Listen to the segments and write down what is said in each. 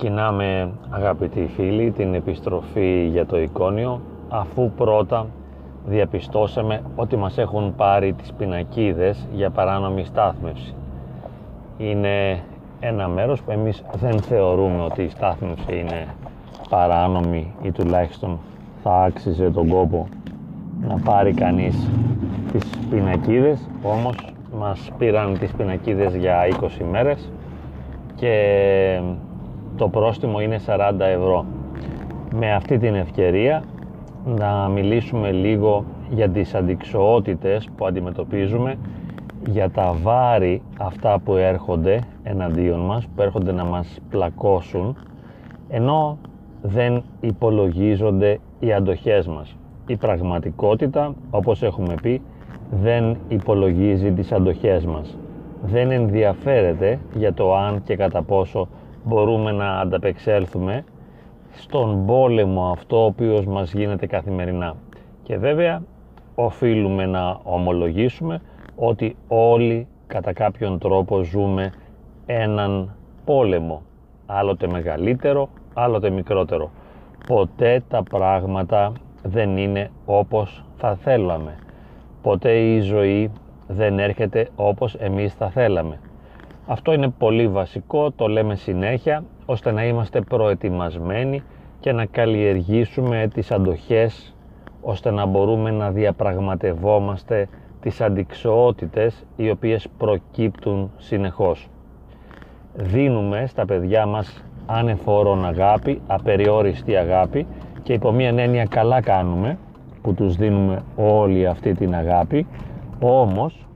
Ξεκινάμε αγαπητοί φίλοι την επιστροφή για το εικόνιο αφού πρώτα διαπιστώσαμε ότι μας έχουν πάρει τις πινακίδες για παράνομη στάθμευση. Είναι ένα μέρος που εμείς δεν θεωρούμε ότι η στάθμευση είναι παράνομη ή τουλάχιστον θα άξιζε τον κόπο να πάρει κανείς τις πινακίδες όμως μας πήραν τις πινακίδες για 20 μέρες και το πρόστιμο είναι 40 ευρώ. Με αυτή την ευκαιρία να μιλήσουμε λίγο για τις αντικσοότητες που αντιμετωπίζουμε, για τα βάρη αυτά που έρχονται εναντίον μας, που έρχονται να μας πλακώσουν, ενώ δεν υπολογίζονται οι αντοχές μας. Η πραγματικότητα, όπως έχουμε πει, δεν υπολογίζει τις αντοχές μας. Δεν ενδιαφέρεται για το αν και κατά πόσο μπορούμε να ανταπεξέλθουμε στον πόλεμο αυτό ο οποίος μας γίνεται καθημερινά. Και βέβαια οφείλουμε να ομολογήσουμε ότι όλοι κατά κάποιον τρόπο ζούμε έναν πόλεμο, άλλοτε μεγαλύτερο, άλλοτε μικρότερο. Ποτέ τα πράγματα δεν είναι όπως θα θέλαμε. Ποτέ η ζωή δεν έρχεται όπως εμείς θα θέλαμε. Αυτό είναι πολύ βασικό, το λέμε συνέχεια, ώστε να είμαστε προετοιμασμένοι και να καλλιεργήσουμε τις αντοχές, ώστε να μπορούμε να διαπραγματευόμαστε τις αντικσοότητες οι οποίες προκύπτουν συνεχώς. Δίνουμε στα παιδιά μας ανεφόρον αγάπη, απεριόριστη αγάπη και υπό μία έννοια καλά κάνουμε που τους δίνουμε όλη αυτή την αγάπη, όμως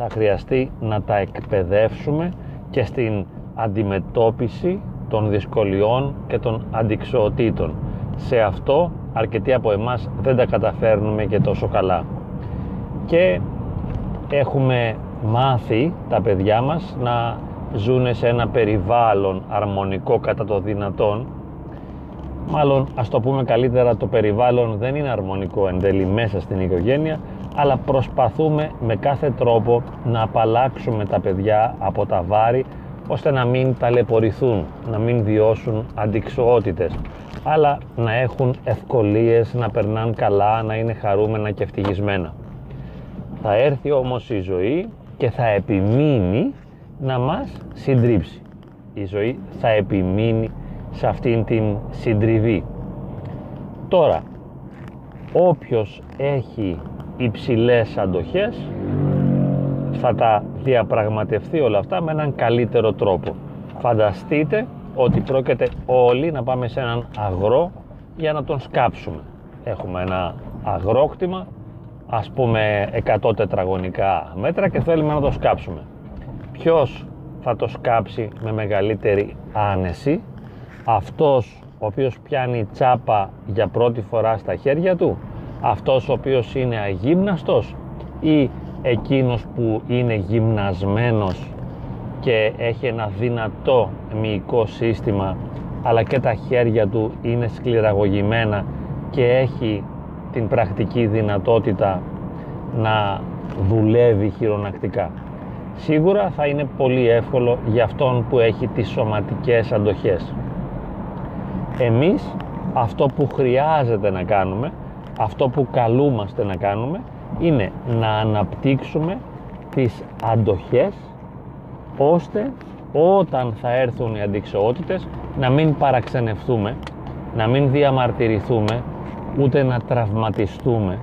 θα χρειαστεί να τα εκπαιδεύσουμε και στην αντιμετώπιση των δυσκολιών και των αντικσοοτήτων. Σε αυτό αρκετοί από εμάς δεν τα καταφέρνουμε και τόσο καλά. Και έχουμε μάθει τα παιδιά μας να ζουν σε ένα περιβάλλον αρμονικό κατά το δυνατόν μάλλον ας το πούμε καλύτερα το περιβάλλον δεν είναι αρμονικό εν τέλει μέσα στην οικογένεια αλλά προσπαθούμε με κάθε τρόπο να απαλλάξουμε τα παιδιά από τα βάρη ώστε να μην ταλαιπωρηθούν, να μην βιώσουν αντικσοότητες αλλά να έχουν ευκολίες, να περνάνε καλά, να είναι χαρούμενα και ευτυχισμένα. Θα έρθει όμως η ζωή και θα επιμείνει να μας συντρίψει. Η ζωή θα επιμείνει σε αυτήν την συντριβή. Τώρα, όποιος έχει υψηλές αντοχές θα τα διαπραγματευτεί όλα αυτά με έναν καλύτερο τρόπο. Φανταστείτε ότι πρόκειται όλοι να πάμε σε έναν αγρό για να τον σκάψουμε. Έχουμε ένα αγρόκτημα, ας πούμε 100 τετραγωνικά μέτρα και θέλουμε να το σκάψουμε. Ποιος θα το σκάψει με μεγαλύτερη άνεση, αυτός ο οποίος πιάνει τσάπα για πρώτη φορά στα χέρια του, αυτός ο οποίος είναι αγύμναστος ή εκείνος που είναι γυμνασμένος και έχει ένα δυνατό μυϊκό σύστημα αλλά και τα χέρια του είναι σκληραγωγημένα και έχει την πρακτική δυνατότητα να δουλεύει χειρονακτικά. Σίγουρα θα είναι πολύ εύκολο για αυτόν που έχει τις σωματικές αντοχές. Εμείς αυτό που χρειάζεται να κάνουμε, αυτό που καλούμαστε να κάνουμε είναι να αναπτύξουμε τις αντοχές ώστε όταν θα έρθουν οι αντικσοότητες να μην παραξενευτούμε, να μην διαμαρτυρηθούμε, ούτε να τραυματιστούμε,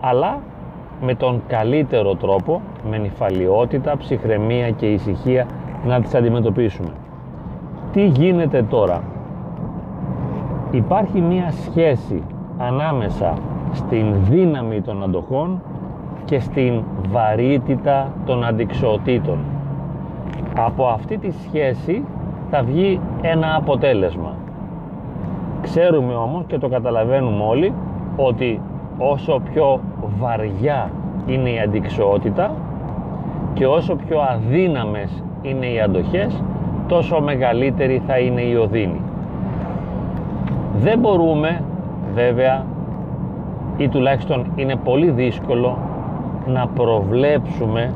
αλλά με τον καλύτερο τρόπο, με νυφαλιότητα, ψυχραιμία και ησυχία να τις αντιμετωπίσουμε. Τι γίνεται τώρα; Υπάρχει μία σχέση ανάμεσα στην δύναμη των αντοχών και στην βαρύτητα των αντικσοοτήτων. Από αυτή τη σχέση θα βγει ένα αποτέλεσμα. Ξέρουμε όμως και το καταλαβαίνουμε όλοι ότι όσο πιο βαριά είναι η αντικσοότητα και όσο πιο αδύναμες είναι οι αντοχές τόσο μεγαλύτερη θα είναι η οδύνη. Δεν μπορούμε βέβαια ή τουλάχιστον είναι πολύ δύσκολο να προβλέψουμε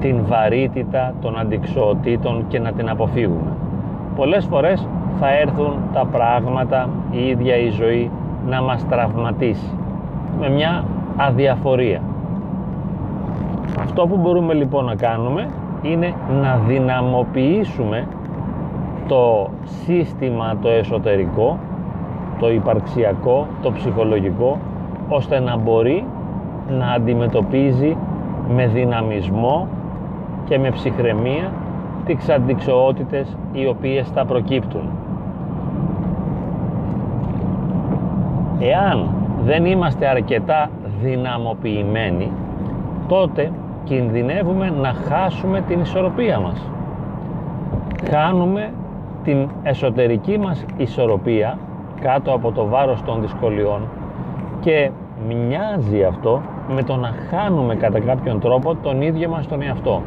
την βαρύτητα των αντικσοοτήτων και να την αποφύγουμε. Πολλές φορές θα έρθουν τα πράγματα, η ίδια η ζωή να μας τραυματίσει με μια αδιαφορία. Αυτό που μπορούμε λοιπόν να κάνουμε είναι να δυναμοποιήσουμε το σύστημα το εσωτερικό, το υπαρξιακό, το ψυχολογικό, ώστε να μπορεί να αντιμετωπίζει με δυναμισμό και με ψυχραιμία τις αντικσοότητες οι οποίες θα προκύπτουν. Εάν δεν είμαστε αρκετά δυναμοποιημένοι, τότε κινδυνεύουμε να χάσουμε την ισορροπία μας. Χάνουμε την εσωτερική μας ισορροπία κάτω από το βάρος των δυσκολιών και μοιάζει αυτό με το να χάνουμε κατά κάποιον τρόπο τον ίδιο μας τον εαυτό.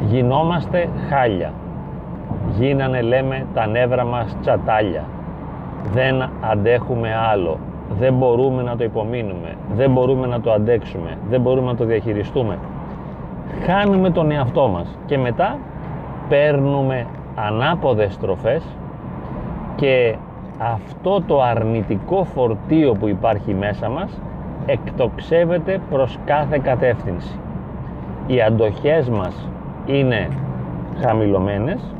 Γινόμαστε χάλια. Γίνανε λέμε τα νεύρα μας τσατάλια. Δεν αντέχουμε άλλο. Δεν μπορούμε να το υπομείνουμε. Δεν μπορούμε να το αντέξουμε. Δεν μπορούμε να το διαχειριστούμε. Χάνουμε τον εαυτό μας και μετά παίρνουμε ανάποδες στροφές και αυτό το αρνητικό φορτίο που υπάρχει μέσα μας εκτοξεύεται προς κάθε κατεύθυνση. Οι αντοχές μας είναι χαμηλωμένες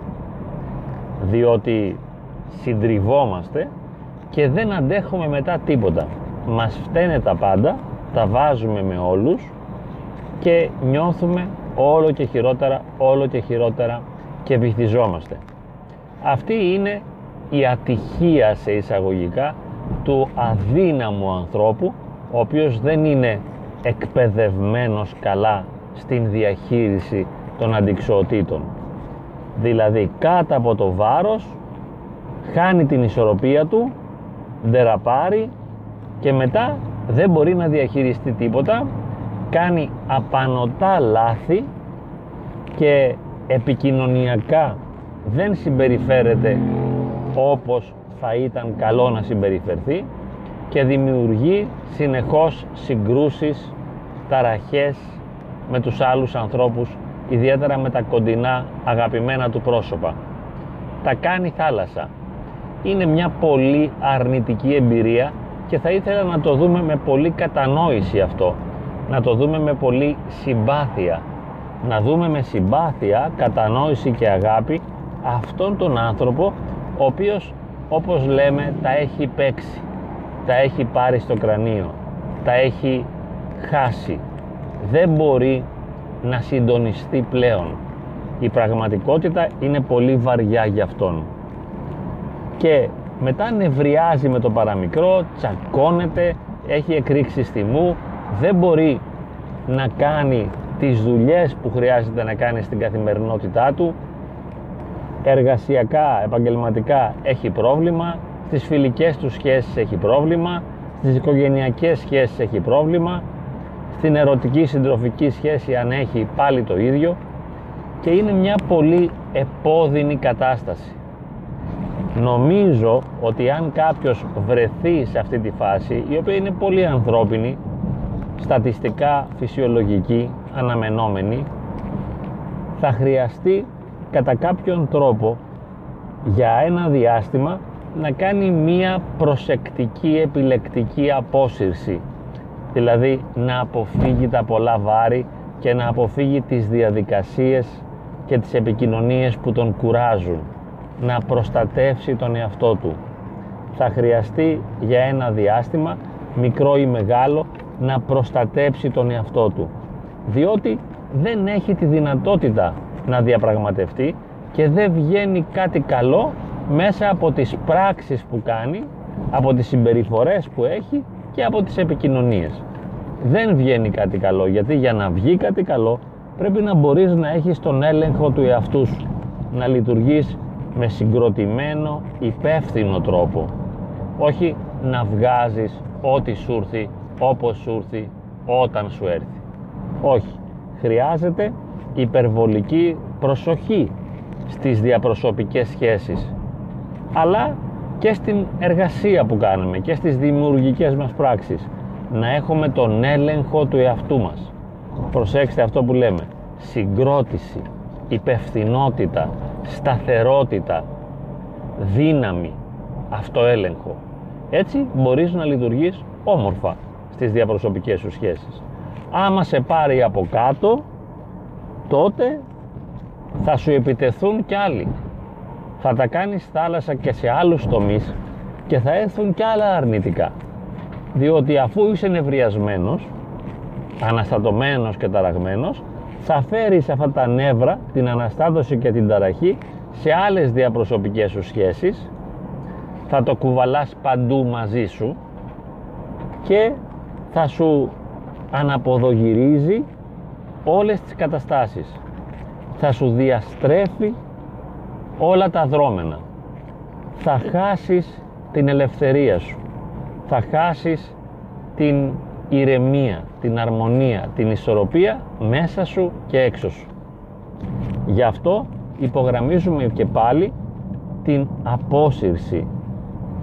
διότι συντριβόμαστε και δεν αντέχουμε μετά τίποτα. Μας φταίνε τα πάντα, τα βάζουμε με όλους και νιώθουμε όλο και χειρότερα, όλο και χειρότερα και βυθιζόμαστε. Αυτή είναι η ατυχία σε εισαγωγικά του αδύναμου ανθρώπου ο οποίος δεν είναι εκπαιδευμένος καλά στην διαχείριση των αντικσοοτήτων. Δηλαδή κάτω από το βάρος χάνει την ισορροπία του, ντεραπάρει και μετά δεν μπορεί να διαχειριστεί τίποτα, κάνει απανοτά λάθη και επικοινωνιακά δεν συμπεριφέρεται όπως θα ήταν καλό να συμπεριφερθεί και δημιουργεί συνεχώς συγκρούσεις, ταραχές με τους άλλους ανθρώπους, ιδιαίτερα με τα κοντινά αγαπημένα του πρόσωπα. Τα κάνει θάλασσα. Είναι μια πολύ αρνητική εμπειρία και θα ήθελα να το δούμε με πολύ κατανόηση αυτό. Να το δούμε με πολύ συμπάθεια. Να δούμε με συμπάθεια, κατανόηση και αγάπη αυτόν τον άνθρωπο ο οποίος όπως λέμε τα έχει παίξει τα έχει πάρει στο κρανίο, τα έχει χάσει. Δεν μπορεί να συντονιστεί πλέον. Η πραγματικότητα είναι πολύ βαριά για αυτόν. Και μετά νευριάζει με το παραμικρό, τσακώνεται, έχει εκρήξει θυμού, δεν μπορεί να κάνει τις δουλειές που χρειάζεται να κάνει στην καθημερινότητά του, εργασιακά, επαγγελματικά έχει πρόβλημα, στις φιλικές του σχέσεις έχει πρόβλημα, στις οικογενειακές σχέσεις έχει πρόβλημα, στην ερωτική συντροφική σχέση αν έχει πάλι το ίδιο και είναι μια πολύ επώδυνη κατάσταση. Νομίζω ότι αν κάποιος βρεθεί σε αυτή τη φάση, η οποία είναι πολύ ανθρώπινη, στατιστικά φυσιολογική, αναμενόμενη, θα χρειαστεί κατά κάποιον τρόπο για ένα διάστημα να κάνει μία προσεκτική επιλεκτική απόσυρση. Δηλαδή να αποφύγει τα πολλά βάρη και να αποφύγει τις διαδικασίες και τις επικοινωνίες που τον κουράζουν. Να προστατεύσει τον εαυτό του. Θα χρειαστεί για ένα διάστημα μικρό ή μεγάλο να προστατέψει τον εαυτό του. Διότι δεν έχει τη δυνατότητα να διαπραγματευτεί και δεν βγαίνει κάτι καλό μέσα από τις πράξεις που κάνει, από τις συμπεριφορές που έχει και από τις επικοινωνίες. Δεν βγαίνει κάτι καλό, γιατί για να βγει κάτι καλό πρέπει να μπορείς να έχεις τον έλεγχο του εαυτού σου, να λειτουργείς με συγκροτημένο, υπεύθυνο τρόπο. Όχι να βγάζεις ό,τι σου έρθει, όπως σου έρθει, όταν σου έρθει. Όχι. Χρειάζεται υπερβολική προσοχή στις διαπροσωπικές σχέσεις αλλά και στην εργασία που κάνουμε και στις δημιουργικές μας πράξεις να έχουμε τον έλεγχο του εαυτού μας προσέξτε αυτό που λέμε συγκρότηση, υπευθυνότητα, σταθερότητα δύναμη, αυτοέλεγχο. Έτσι μπορείς να λειτουργείς όμορφα στις διαπροσωπικές σου σχέσεις. Άμα σε πάρει από κάτω, τότε θα σου επιτεθούν κι άλλοι. Θα τα κάνεις θάλασσα και σε άλλους τομείς και θα έρθουν κι άλλα αρνητικά. Διότι αφού είσαι νευριασμένος, αναστατωμένος και ταραγμένος, θα φέρεις αυτά τα νεύρα, την αναστάτωση και την ταραχή σε άλλες διαπροσωπικές σου σχέσεις, θα το κουβαλάς παντού μαζί σου και θα σου αναποδογυρίζει όλες τις καταστάσεις. Θα σου διαστρέφει όλα τα δρόμενα. Θα χάσεις την ελευθερία σου. Θα χάσεις την ηρεμία, την αρμονία, την ισορροπία μέσα σου και έξω σου. Γι' αυτό υπογραμμίζουμε και πάλι την απόσυρση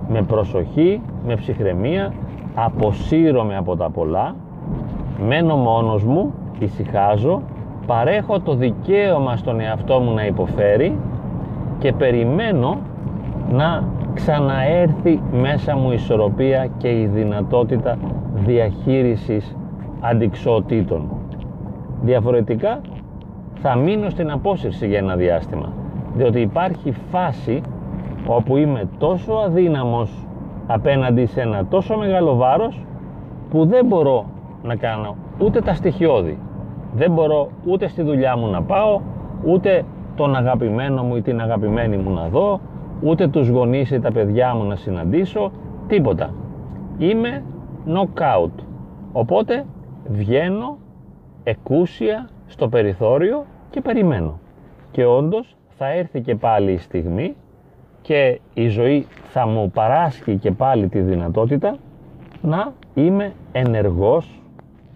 με προσοχή, με ψυχραιμία, αποσύρωμαι από τα πολλά, μένω μόνος μου, ησυχάζω, παρέχω το δικαίωμα στον εαυτό μου να υποφέρει και περιμένω να ξαναέρθει μέσα μου η ισορροπία και η δυνατότητα διαχείρισης αντικσότητων. Διαφορετικά θα μείνω στην απόσυρση για ένα διάστημα διότι υπάρχει φάση όπου είμαι τόσο αδύναμος απέναντι σε ένα τόσο μεγάλο βάρος που δεν μπορώ να κάνω ούτε τα στοιχειώδη. Δεν μπορώ ούτε στη δουλειά μου να πάω ούτε τον αγαπημένο μου ή την αγαπημένη μου να δω ούτε τους γονείς ή τα παιδιά μου να συναντήσω τίποτα. Είμαι knockout. Οπότε βγαίνω εκούσια στο περιθώριο και περιμένω. Και όντως θα έρθει και πάλι η στιγμή και η ζωή θα μου παράσχει και πάλι τη δυνατότητα να είμαι ενεργός,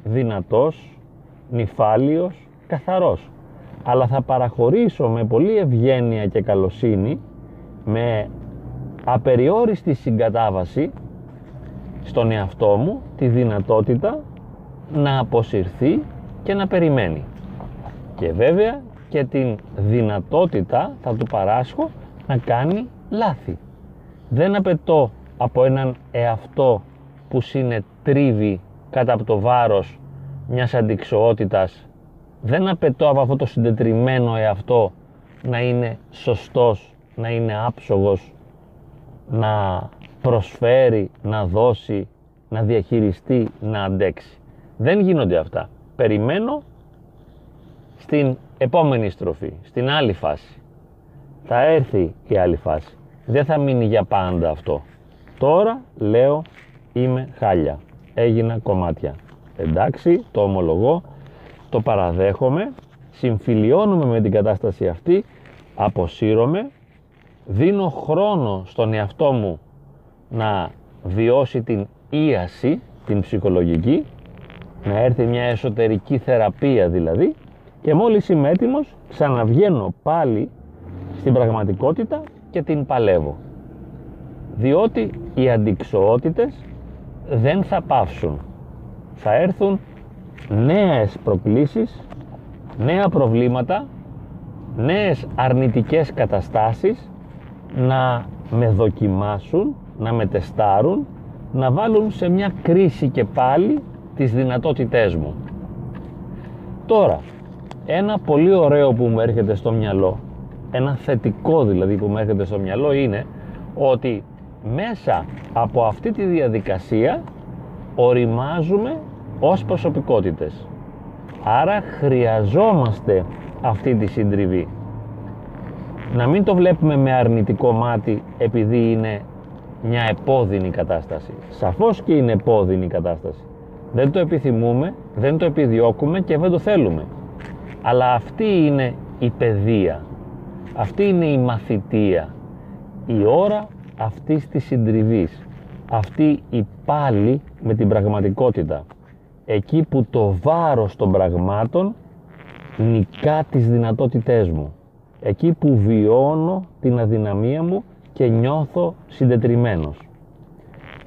δυνατός, νυφάλιος, καθαρός. Αλλά θα παραχωρήσω με πολύ ευγένεια και καλοσύνη, με απεριόριστη συγκατάβαση στον εαυτό μου τη δυνατότητα να αποσυρθεί και να περιμένει. Και βέβαια και την δυνατότητα θα του παράσχω να κάνει λάθη. Δεν απαιτώ από έναν εαυτό που συνετρίβει κατά από το βάρος μιας αντικσοότητας δεν απαιτώ από αυτό το συντετριμένο εαυτό να είναι σωστός, να είναι άψογος, να προσφέρει, να δώσει, να διαχειριστεί, να αντέξει. Δεν γίνονται αυτά. Περιμένω στην επόμενη στροφή, στην άλλη φάση. Θα έρθει η άλλη φάση. Δεν θα μείνει για πάντα αυτό. Τώρα λέω είμαι χάλια. Έγινα κομμάτια. Εντάξει, το ομολογώ, το παραδέχομαι, συμφιλιώνουμε με την κατάσταση αυτή, αποσύρωμαι, δίνω χρόνο στον εαυτό μου να βιώσει την ίαση, την ψυχολογική, να έρθει μια εσωτερική θεραπεία δηλαδή και μόλις είμαι έτοιμος ξαναβγαίνω πάλι στην πραγματικότητα και την παλεύω. Διότι οι αντικσοότητες δεν θα πάυσουν. Θα έρθουν νέες προκλήσεις, νέα προβλήματα, νέες αρνητικές καταστάσεις να με δοκιμάσουν, να με τεστάρουν, να βάλουν σε μια κρίση και πάλι τις δυνατότητές μου. Τώρα, ένα πολύ ωραίο που μου έρχεται στο μυαλό, ένα θετικό δηλαδή που μου έρχεται στο μυαλό είναι ότι μέσα από αυτή τη διαδικασία οριμάζουμε ως προσωπικότητες. Άρα χρειαζόμαστε αυτή τη συντριβή. Να μην το βλέπουμε με αρνητικό μάτι επειδή είναι μια επώδυνη κατάσταση. Σαφώς και είναι επώδυνη κατάσταση. Δεν το επιθυμούμε, δεν το επιδιώκουμε και δεν το θέλουμε. Αλλά αυτή είναι η παιδεία. Αυτή είναι η μαθητεία. Η ώρα αυτής της συντριβής. Αυτή η πάλι με την πραγματικότητα. Εκεί που το βάρος των πραγμάτων νικά τις δυνατότητές μου. Εκεί που βιώνω την αδυναμία μου και νιώθω συντετριμένος.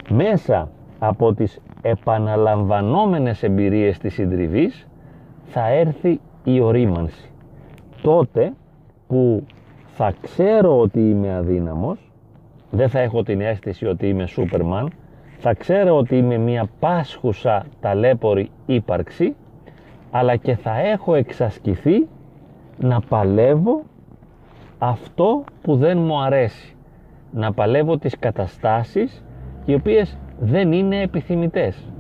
Μέσα από τις επαναλαμβανόμενες εμπειρίες της συντριβής θα έρθει η ορίμανση. Τότε που θα ξέρω ότι είμαι αδύναμος, δεν θα έχω την αίσθηση ότι είμαι Σούπερμαν, θα ξέρω ότι είμαι μια πάσχουσα ταλέπορη ύπαρξη, αλλά και θα έχω εξασκηθεί να παλεύω αυτό που δεν μου αρέσει. Να παλεύω τις καταστάσεις οι οποίες δεν είναι επιθυμητές.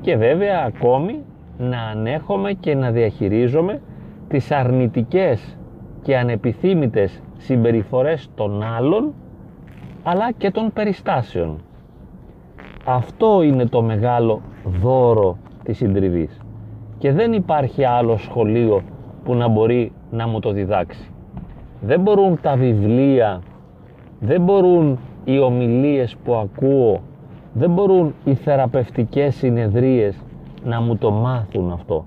Και βέβαια ακόμη να ανέχομαι και να διαχειρίζομαι τις αρνητικές και ανεπιθύμητες συμπεριφορές των άλλων αλλά και των περιστάσεων. Αυτό είναι το μεγάλο δώρο της συντριβής και δεν υπάρχει άλλο σχολείο που να μπορεί να μου το διδάξει. Δεν μπορούν τα βιβλία, δεν μπορούν οι ομιλίες που ακούω, δεν μπορούν οι θεραπευτικές συνεδρίες να μου το μάθουν αυτό.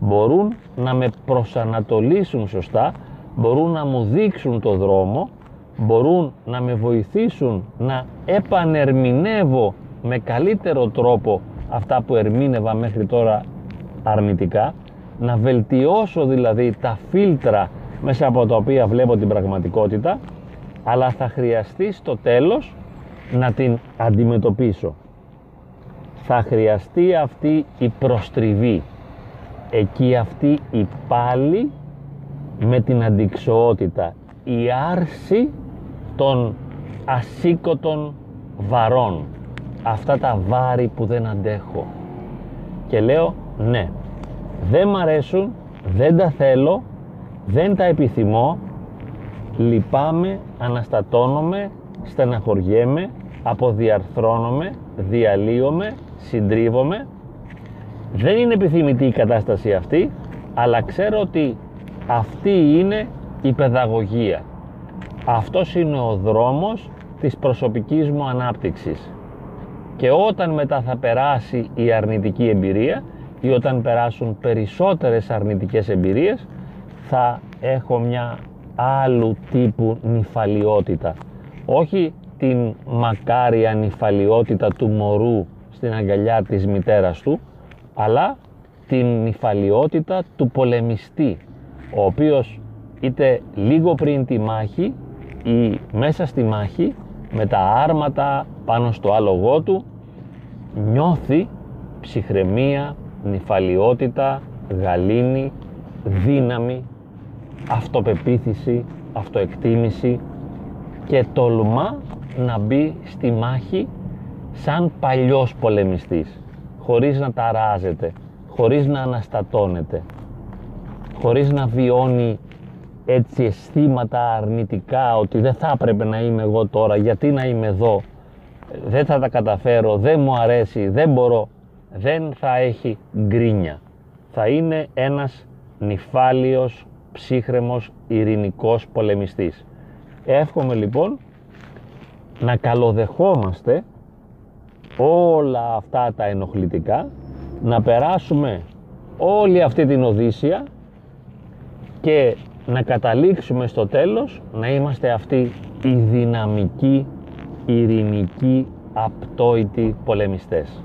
Μπορούν να με προσανατολίσουν σωστά, μπορούν να μου δείξουν το δρόμο, μπορούν να με βοηθήσουν να επανερμηνεύω με καλύτερο τρόπο αυτά που ερμήνευα μέχρι τώρα αρνητικά, να βελτιώσω δηλαδή τα φίλτρα μέσα από τα οποία βλέπω την πραγματικότητα, αλλά θα χρειαστεί στο τέλος να την αντιμετωπίσω. Θα χρειαστεί αυτή η προστριβή, εκεί αυτή η πάλι με την αντικσοότητα, η άρση των ασήκωτων βαρών, αυτά τα βάρη που δεν αντέχω. Και λέω ναι, δεν μ' αρέσουν, δεν τα θέλω, δεν τα επιθυμώ, λυπάμαι, αναστατώνομαι, στεναχωριέμαι, αποδιαρθρώνομαι, διαλύομαι, συντρίβομαι. Δεν είναι επιθυμητή η κατάσταση αυτή, αλλά ξέρω ότι αυτή είναι η παιδαγωγία. Αυτός είναι ο δρόμος της προσωπικής μου ανάπτυξης. Και όταν μετά θα περάσει η αρνητική εμπειρία ή όταν περάσουν περισσότερες αρνητικές εμπειρίες θα έχω μια άλλου τύπου νυφαλιότητα. Όχι την μακάρια νυφαλιότητα του μωρού στην αγκαλιά της μητέρας του, αλλά την νυφαλιότητα του πολεμιστή, ο οποίος είτε λίγο πριν τη μάχη ή μέσα στη μάχη με τα άρματα πάνω στο άλογό του νιώθει ψυχραιμία, νυφαλιότητα, γαλήνη, δύναμη, αυτοπεποίθηση, αυτοεκτίμηση και τολμά να μπει στη μάχη σαν παλιός πολεμιστής, χωρίς να ταράζεται, χωρίς να αναστατώνεται, χωρίς να βιώνει έτσι αισθήματα αρνητικά ότι δεν θα έπρεπε να είμαι εγώ τώρα, γιατί να είμαι εδώ, δεν θα τα καταφέρω, δεν μου αρέσει, δεν μπορώ, δεν θα έχει γκρίνια. Θα είναι ένας νυφάλιος, ψύχρεμος, ειρηνικός πολεμιστής. Εύχομαι λοιπόν να καλοδεχόμαστε όλα αυτά τα ενοχλητικά, να περάσουμε όλη αυτή την οδύσσια και να καταλήξουμε στο τέλος να είμαστε αυτοί οι δυναμικοί, ειρηνικοί, απτόητοι πολεμιστές.